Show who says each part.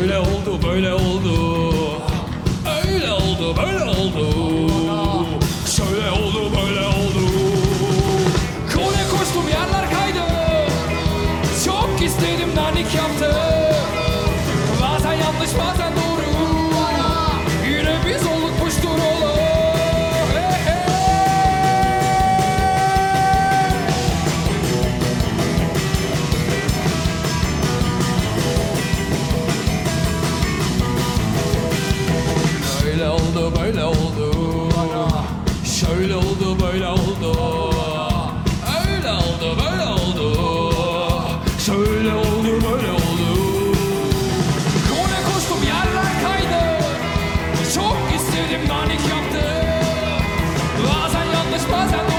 Speaker 1: böyle oldu Öyle oldu böyle oldu. Şöyle oldu böyle oldu. Kone koştum yerler kaydı. Çok istedim nanik yaptı. Bazen yanlış bazen doğru oldu Şöyle oldu böyle oldu. Öyle oldu böyle oldu. Şöyle oldu böyle oldu. Gole koştum yerler kaydı. Çok istedim nanik yaptım Bazen yanlış bazen